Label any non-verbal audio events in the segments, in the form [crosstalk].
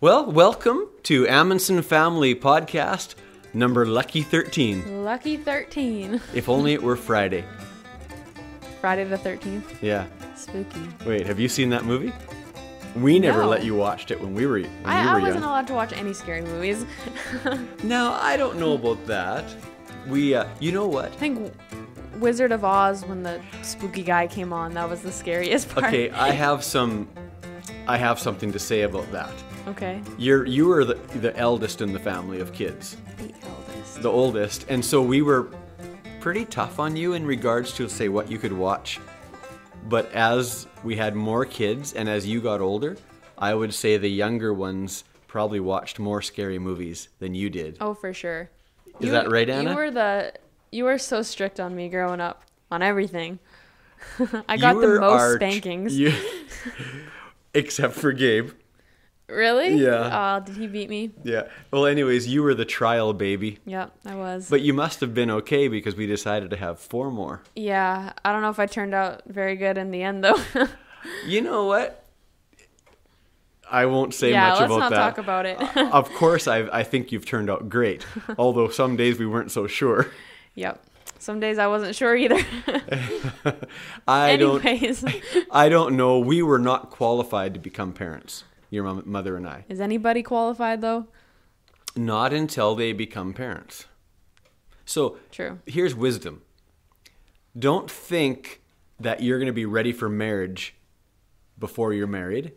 Well, welcome to Amundson Family Podcast number Lucky 13. Lucky 13. [laughs] If only it were Friday. Friday the 13th. Yeah. Spooky. Wait, have you seen that movie? We never No. let you watch it when we were when I, you I wasn't young. allowed to watch any scary movies. [laughs] Now, I don't know about that. We uh, you know what? I think Wizard of Oz, when the spooky guy came on, that was the scariest part. Okay, I [laughs] have some I have something to say about that. Okay. You're you were the, the eldest in the family of kids. The eldest. the oldest, and so we were pretty tough on you in regards to say what you could watch. But as we had more kids and as you got older, I would say the younger ones probably watched more scary movies than you did. Oh, for sure. Is that right, Anna? You were the you were so strict on me growing up on everything. [laughs] I got You the most our- spankings. you- [laughs] except for Gabe. really? Yeah. Oh, did he beat me? Yeah. Well, anyways, you were the trial baby. Yep, I was. But you must have been okay because we decided to have four more. yeah, I don't know if I turned out very good in the end though. [laughs] You know what? I won't say yeah, much let's about not that. talk about it. of course, I, I think you've turned out great. Although some days we weren't so sure. Yep. Some days I wasn't sure either. [laughs] I don't. [laughs] I don't know. We were not qualified to become parents. Your mom, mother and I. is anybody qualified though? Not until they become parents. So True. here's wisdom. Don't think that you're going to be ready for marriage before you're married,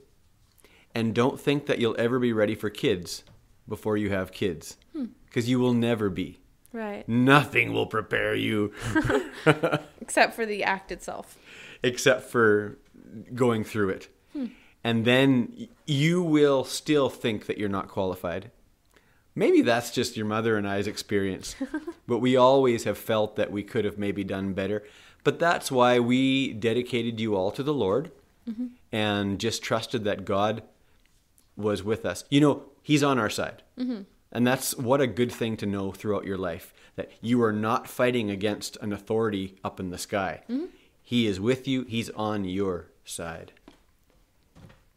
and don't think that you'll ever be ready for kids before you have kids, hmm. because you will never be. Right. Nothing will prepare you [laughs] Except for the act itself. except for going through it. Hmm. And then you will still think that you're not qualified. Maybe that's just your mother and I's experience, [laughs] but we always have felt that we could have maybe done better. But that's why we dedicated you all to the Lord mm-hmm. and just trusted that God was with us. You know, He's on our side. Mm-hmm. And that's what a good thing to know throughout your life that you are not fighting against an authority up in the sky. Mm-hmm. He is with you, He's on your side.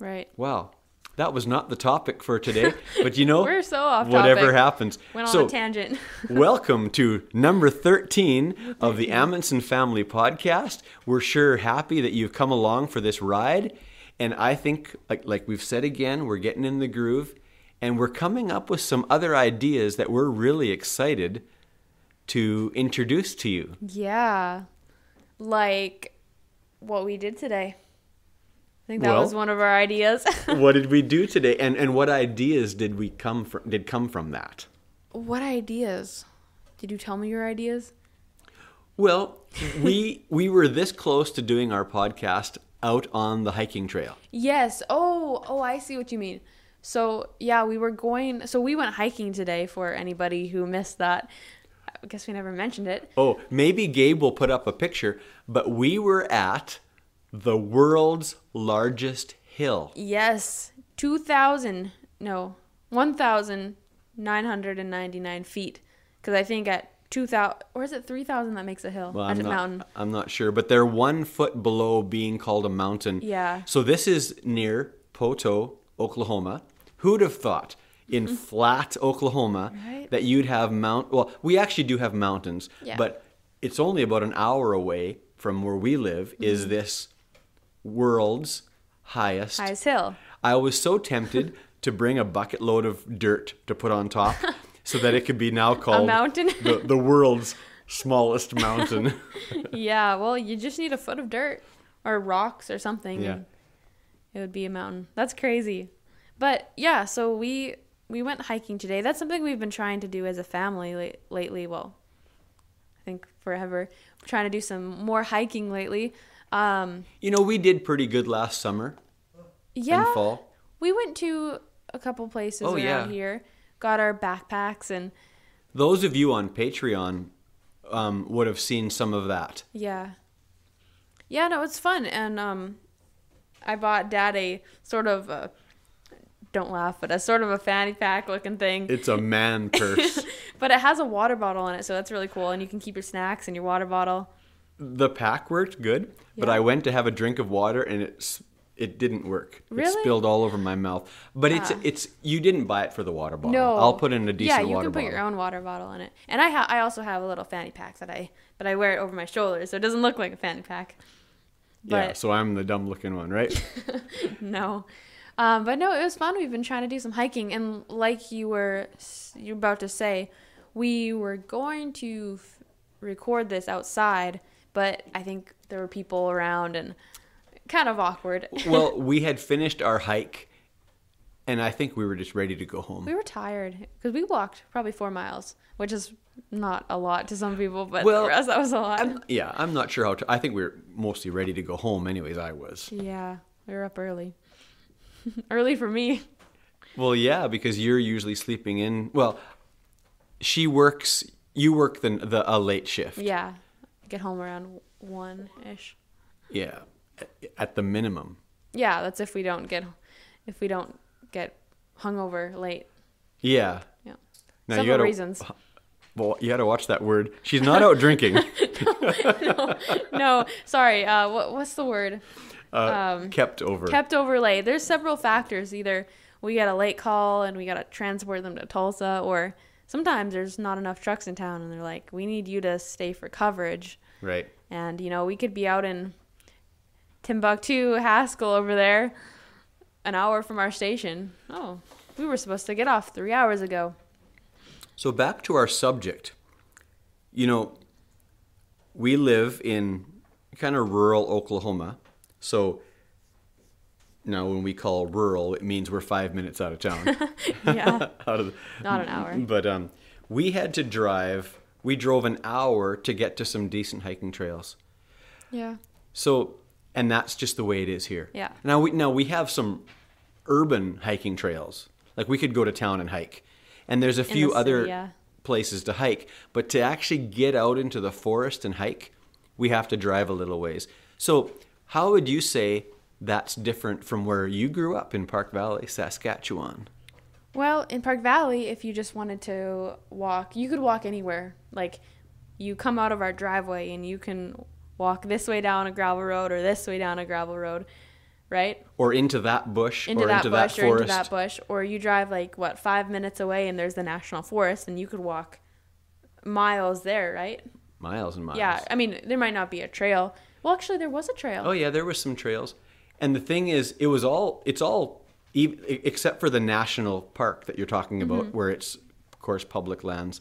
Right. Wow. That was not the topic for today, [laughs] but you know, We're so off whatever topic. happens. Went on so, a tangent. [laughs] welcome to number 13 of the Amundson Family Podcast. We're sure happy that you've come along for this ride. And I think, like, like we've said again, we're getting in the groove and we're coming up with some other ideas that we're really excited to introduce to you. yeah. Like what we did today. I think that Well- was one of our ideas. [laughs] what did we do today? And, and what ideas did we come from, did come from that? what ideas? Did you tell me your ideas? Well, we [laughs] we were this close to doing our podcast out on the hiking trail. Yes. Oh, oh, I see what you mean. So, yeah, we were going so we went hiking today for anybody who missed that. I guess we never mentioned it. Oh, maybe Gabe will put up a picture, but we were at the world's largest hill. Yes, 2,000, no, 1,999 feet. Because I think at 2,000, or is it 3,000 that makes a hill? Well, I'm a not, mountain. I'm not sure, but they're one foot below being called a mountain. Yeah. So this is near Poteau, Oklahoma. Who'd have thought in flat Oklahoma Mm-hmm. Right. that you'd have mount? Well, we actually do have mountains, Yeah. but it's only about an hour away from where we live. Is Mm-hmm. this world's highest? Highest hill. I was so tempted [laughs] to bring a bucket load of dirt to put on top, so that it could be now [laughs] called a mountain? the, the world's smallest mountain. [laughs] yeah, well, you just need a foot of dirt or rocks or something. Yeah. It would be a mountain. That's crazy. But yeah, so we we went hiking today. That's something we've been trying to do as a family late, lately. Well, I think forever. We're trying to do some more hiking lately. Um, You know, we did pretty good last summer yeah, and fall. we went to a couple places Oh, around yeah. here. Got our backpacks and Those of you on Patreon um, would have seen some of that. Yeah. Yeah, no, it's fun. And um I bought dad a sort of a don't laugh, but a sort of a fanny pack looking thing. It's a man [laughs] purse. but it has a water bottle in it, so that's really cool. And you can keep your snacks and your water bottle. the pack worked good, but I went to have a drink of water and it's it didn't work. It Really? spilled all over my mouth. But it's Ah. it's you didn't buy it for the water bottle. No, I'll put in a decent water bottle. Yeah, you can put bottle. your own water bottle in it. And I ha- I also have a little fanny pack that I but I wear it over my shoulder, so it doesn't look like a fanny pack. Yeah, so I'm the dumb looking one, right? [laughs] no. Um, but no, it was fun. We've been trying to do some hiking, and like you were you were about to say, we were going to f- record this outside, but I think there were people around and kind of awkward. well, [laughs] we had finished our hike and I think we were just ready to go home. we were tired because we walked probably four miles, which is not a lot to some people, but Well, for us that was a lot. I'm, yeah, I'm not sure how to. I think we were mostly ready to go home, anyways. I was. yeah, we were up early. [laughs] early for me. Well, yeah, because you're usually sleeping in. Well, she works. You work the the a late shift. Yeah, get home around one ish. Yeah, at- at the minimum. Yeah, that's if we don't get if we don't get hungover late. Yeah. Yeah. Now Several you gotta, reasons. Well, you got to watch that word. She's not out drinking. [laughs] [laughs] no, no. sorry. Uh, what, what's the word? Uh, Um, kept over. Kept over late. There's several factors. Either we get a late call and we got to transport them to Tulsa, or sometimes there's not enough trucks in town and they're like, we need you to stay for coverage. right. And, you know, we could be out in Timbuktu, Haskell over there, an hour from our station. Oh, we were supposed to get off three hours ago. So back to our subject. You know, we live in kind of rural Oklahoma. So now when we call rural, it means we're five minutes out of town. [laughs] Yeah, [laughs] out of the, not an hour. But um, we had to drive. We drove an hour to get to some decent hiking trails. Yeah. So, and that's just the way it is here. Yeah. Now we now we have some urban hiking trails. Like we could go to town and hike, and there's a the few city, other yeah. places to hike. But to actually get out into the forest and hike, we have to drive a little ways. So, how would you say that's different from where you grew up in Park Valley, Saskatchewan? Well, in Park Valley, if you just wanted to walk, you could walk anywhere. Like, you come out of our driveway and you can walk this way down a gravel road or this way down a gravel road, right? Or into that bush, Into or that into bush that or forest? into that bush. Or you drive, like, what, five minutes away and there's the national forest and you could walk miles there, right? Miles and miles. Yeah. I mean, there might not be a trail. Well, actually, there was a trail. Oh yeah, there was some trails, and the thing is, it was all it's all except for the national park that you're talking about, Mm-hmm. where it's of course public lands.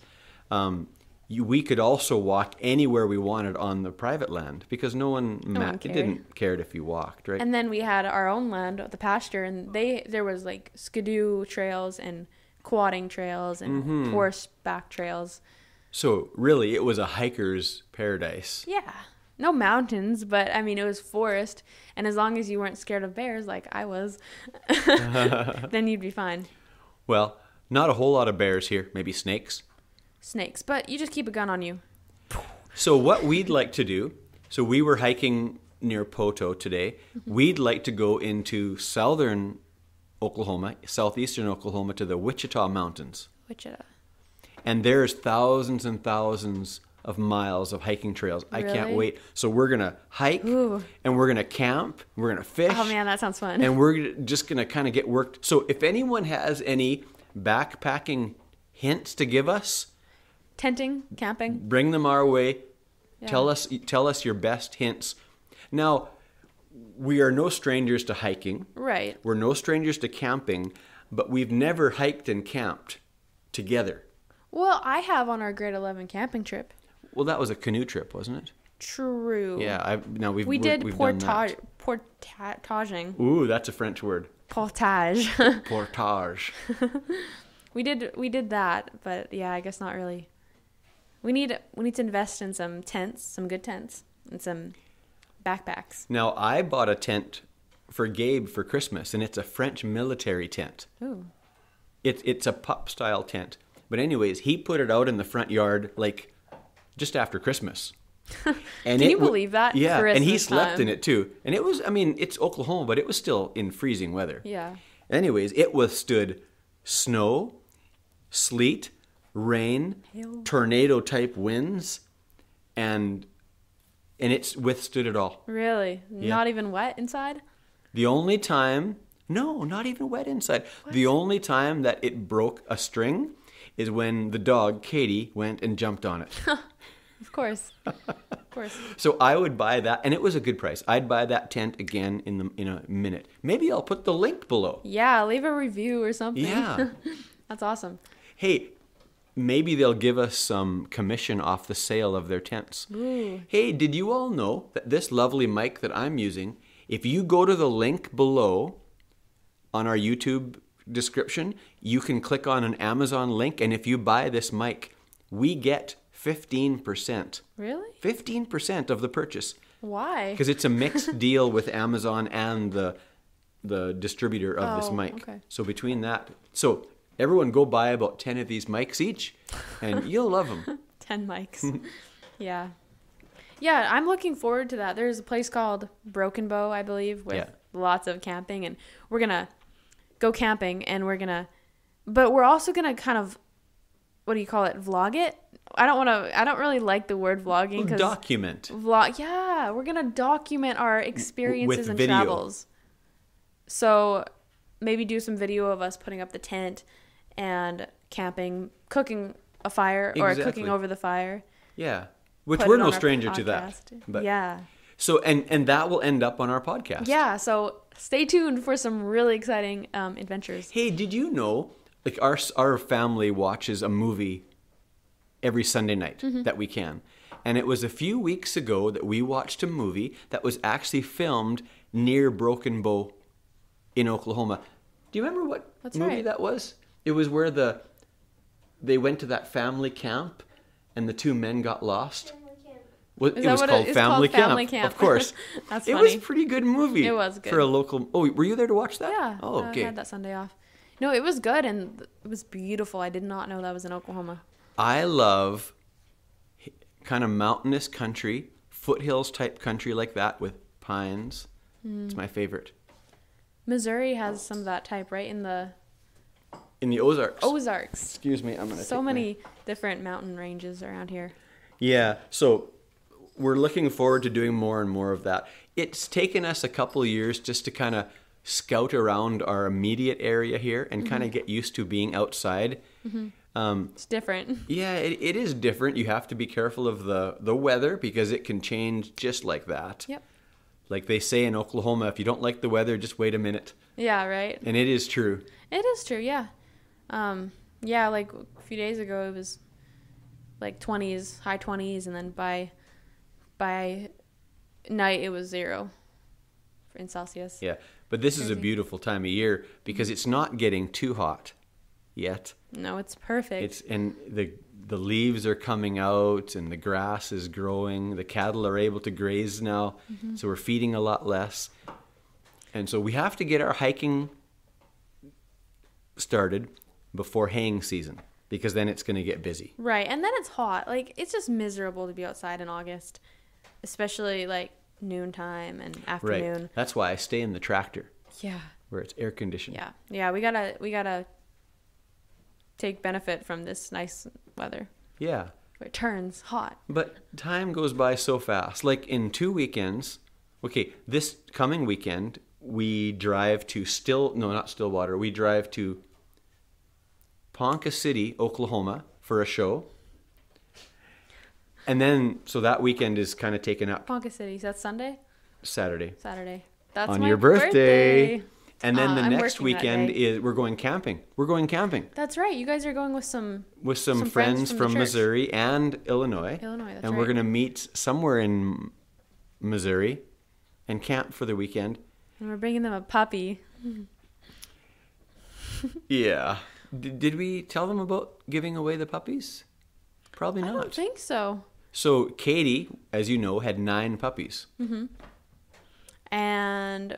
Um, you, we could also walk anywhere we wanted on the private land because no one, ma- one it cared. didn't cared if you walked, right? And then we had our own land, the pasture, and they there was like skidoo trails and quadding trails and Mm-hmm. horseback trails. so really, it was a hiker's paradise. Yeah, no mountains, but I mean it was forest, and as long as you weren't scared of bears like I was, [laughs] [laughs] then you'd be fine. Well, not a whole lot of bears here, maybe snakes. Snakes, but you just keep a gun on you. So what we'd like to do, so we were hiking near Poteau today. Mm-hmm. We'd like to go into southern Oklahoma, southeastern Oklahoma to the Wichita Mountains. Wichita. And there's thousands and thousands of miles of hiking trails. I can't wait. So we're going to hike Ooh. and we're going to camp, we're going to fish. Oh man, that sounds fun. and we're just going to kind of get worked. So if anyone has any backpacking hints to give us, Tenting, camping. bring them our way. Yeah. Tell us tell us your best hints. Now, we are no strangers to hiking. Right. We're no strangers to camping, but we've never hiked and camped together. Well, I have on our grade eleven camping trip. Well, that was a canoe trip, wasn't it? True. Yeah, I now we've We did we've portage, portaging, Ooh, that's a French word. portage. Portage. [laughs] we did we did that, but yeah, I guess not really. We need we need to invest in some tents, some good tents, and some backpacks. now, I bought a tent for Gabe for Christmas, and it's a French military tent. Ooh. It's it's a pup style tent. But anyways, he put it out in the front yard like just after Christmas. [laughs] And Can you believe that? Yeah, and he Christmas slept in it too. And it was I mean, it's Oklahoma, but it was still in freezing weather. Yeah. Anyways, it withstood snow, sleet, rain, tornado type winds, and and it's withstood it all. Really? Yeah. Not even wet inside? The only time, no, not even wet inside. The only time that it broke a string is when the dog, Katie, went and jumped on it. [laughs] Of course. of course. [laughs] so I would buy that, and it was a good price. I'd buy that tent again in the in a minute. Maybe I'll put the link below. Yeah, leave a review or something. Yeah. [laughs] That's awesome. Hey, maybe they'll give us some commission off the sale of their tents. Ooh. Hey, did you all know that this lovely mic that I'm using, if you go to the link below on our YouTube description, you can click on an Amazon link, and if you buy this mic, we get 15%. Really? 15% of the purchase. Why? Because it's a mixed [laughs] deal with Amazon and the the distributor of this Oh, mic. okay. So between that, so everyone go buy about 10 of these mics each, and [laughs] you'll love them. 10 mics. [laughs] yeah. Yeah, I'm looking forward to that. There's a place called Broken Bow, I believe, with Yeah. lots of camping and we're going to go camping and we're going to but we're also going to kind of what do you call it? Vlog it? I don't want to I don't really like the word vlogging oh, cuz Document. vlog yeah, we're going to document our experiences and video. travels. So maybe do some video of us putting up the tent and camping, cooking a fire or cooking over the fire. Yeah. Which put we're no stranger to that. But yeah. So and and that will end up on our podcast. Yeah. So stay tuned for some really exciting um, adventures. Hey, did you know like our our family watches a movie every Sunday night Mm-hmm. that we can. And it was a few weeks ago that we watched a movie that was actually filmed near Broken Bow in Oklahoma. Do you remember what That's movie right. that was? It was where the they went to that family camp and the two men got lost. Well, it was what it- called family, called camp, Family Camp. Of course. [laughs] That's it was a pretty good movie. It was good. For a local Oh, were you there to watch that? Yeah. Oh, I okay. had that Sunday off. No, it was good and it was beautiful. I did not know that was in Oklahoma. I love kind of mountainous country, foothills type country like that with pines. It's Hmm. my favorite. Missouri has some of that type, right? In the In the Ozarks. Ozarks. Excuse me, I'm gonna. So take my- many different mountain ranges around here. Yeah, so we're looking forward to doing more and more of that. It's taken us a couple of years just to kind of scout around our immediate area here and kind of get used to being outside. Um, It's different. [laughs] yeah, it, it is different. You have to be careful of the, the weather because it can change just like that. Yep. Like they say in Oklahoma, if you don't like the weather, just wait a minute. Yeah, right. And it is true. It is true, yeah. Um, yeah, like a few days ago, it was like 20s, high 20s, and then by by night it was zero in Celsius. Yeah. But this is a beautiful time of year because it's not getting too hot yet. No, it's perfect. It's and the the leaves are coming out and the grass is growing. The cattle are able to graze now, so we're feeding a lot less. And so we have to get our hiking started before haying season because then it's going to get busy. right, and then it's hot. Like it's just miserable to be outside in August, especially like noontime and afternoon. Right. That's why I stay in the tractor Yeah, where it's air conditioned. yeah, yeah. We gotta we gotta take benefit from this nice weather Yeah. where it turns hot. But time goes by so fast. Like in two weekends, okay, this coming weekend, we drive to Still, no, not Stillwater. We drive to Ponca City, Oklahoma for a show. And then, so that weekend is kind of taken up Ponca City. is that Sunday, Saturday. Saturday. That's on my your birthday. birthday. And then Ah, the I'm next weekend is we're going camping. We're going camping That's right. You guys are going with some with some, Some friends, friends from from. Missouri and Illinois. Illinois. That's and right. we're going to meet somewhere in Missouri and camp for the weekend. and we're bringing them a puppy. [laughs] Yeah. D- did we tell them about giving away the puppies? Probably not. I don't think so. so Katie, as you know, had nine puppies. And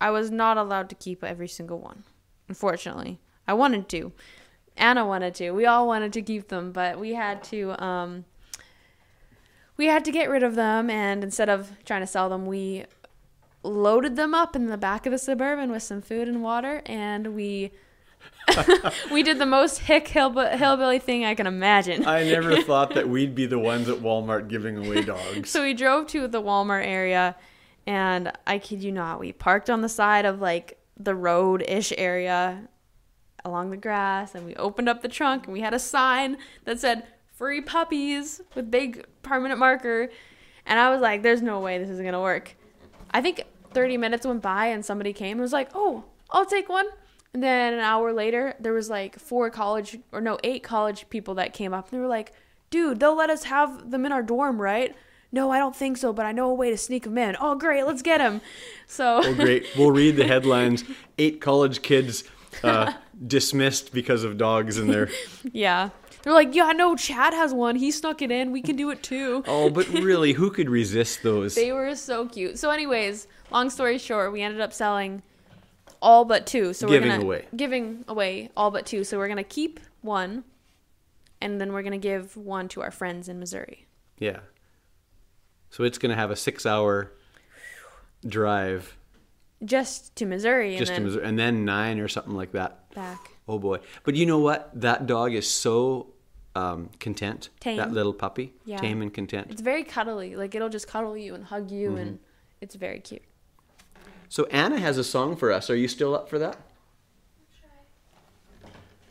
I was not allowed to keep every single one. Unfortunately, I wanted to. Anna wanted to. We all wanted to keep them, but we had to. Um, we had to get rid of them, and instead of trying to sell them, we loaded them up in the back of the suburban with some food and water, and we [laughs] we did the most hick hillb- hillbilly thing I can imagine. I never [laughs] thought that we'd be the ones at Walmart giving away [laughs] dogs. So we drove to the Walmart area, and I kid you not, we parked on the side of like the road ish area along the grass, and we opened up the trunk, and we had a sign that said "free puppies" with big permanent marker, and I was like, "There's no way this is gonna work." I think 30 minutes went by, and somebody came and was like, "Oh, I'll take one." And then an hour later, there was like four college or no, eight college people that came up and they were like, "Dude, they'll let us have them in our dorm, right?" No, I don't think so, but I know a way to sneak them in. Oh, great, let's get them. So Oh, great. We'll read the [laughs] headlines. Eight college kids uh, dismissed because of dogs in their. [laughs] yeah, they're like, "Yeah, no, Chad has one. He snuck it in. We can do it too." Oh, but [laughs] really, who could resist those? They were so cute. So, anyways, long story short, we ended up selling all but two. So we're gonna away. giving away all but two. So we're gonna keep one, and then we're gonna give one to our friends in Missouri. Yeah. So it's going to have a six hour drive Just to Missouri, just and to then Missouri, and then nine or something like that. back. Oh boy. But you know what? That dog is so um, content. Tame. That little puppy. Yeah. Tame and content. It's very cuddly. Like it'll just cuddle you and hug you, Mm-hmm. and it's very cute. So Anna has a song for us. Are you still up for that?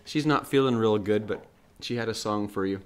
She's not feeling real good, but she had a song for you.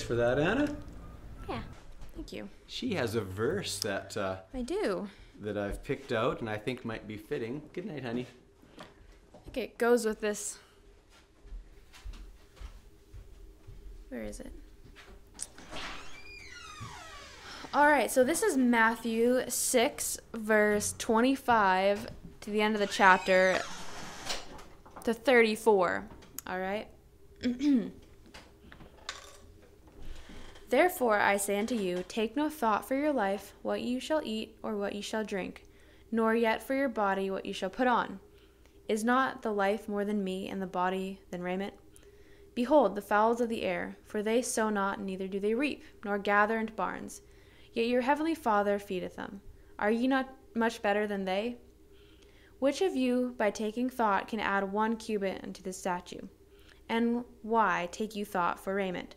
Thanks for that, Anna. Yeah. Thank you. She has a verse that uh, I do. that I've picked out and I think might be fitting. Good night, honey. I think it goes with this. Where is it? All right, so this is Matthew 6, verse 25 to the end of the chapter to 34. All right? [clears throat] Therefore I say unto you, take no thought for your life, what you shall eat or what you shall drink, nor yet for your body what you shall put on. Is not the life more than meat, and the body than raiment? Behold the fowls of the air, for they sow not, neither do they reap, nor gather into barns, yet your heavenly Father feedeth them. Are ye not much better than they? Which of you, by taking thought, can add one cubit unto the statue? And why take you thought for raiment?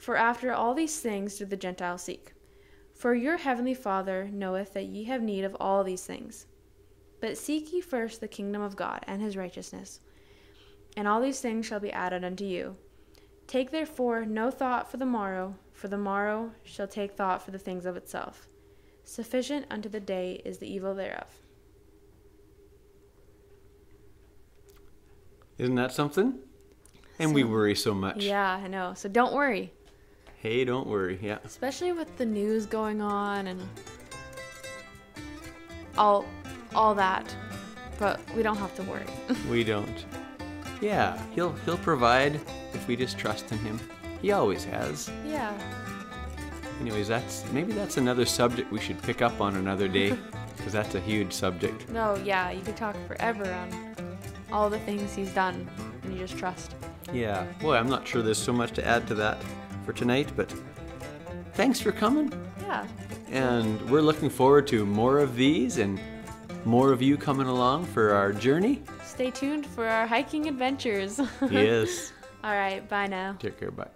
For after all these things do the Gentiles seek. For your heavenly Father knoweth that ye have need of all these things. But seek ye first the kingdom of God and his righteousness, and all these things shall be added unto you. Take therefore no thought for the morrow, for the morrow shall take thought for the things of itself. Sufficient unto the day is the evil thereof. Isn't that something? And we worry so much. Yeah, I know. So don't worry, Hey, don't worry. Yeah. especially with the news going on and all all that. But we don't have to worry. [laughs] We don't. Yeah, he'll he'll provide if we just trust in him. He always has. yeah. Anyways, that's maybe that's another subject we should pick up on another day [laughs] because that's a huge subject. No, yeah, you could talk forever on all the things he's done and you just trust. Yeah. Boy, I'm not sure there's so much to add to that for tonight, but thanks for coming. Yeah. And we're looking forward to more of these and more of you coming along for our journey. Stay tuned for our hiking adventures. [laughs] yes. all right, bye now. Take care. Bye.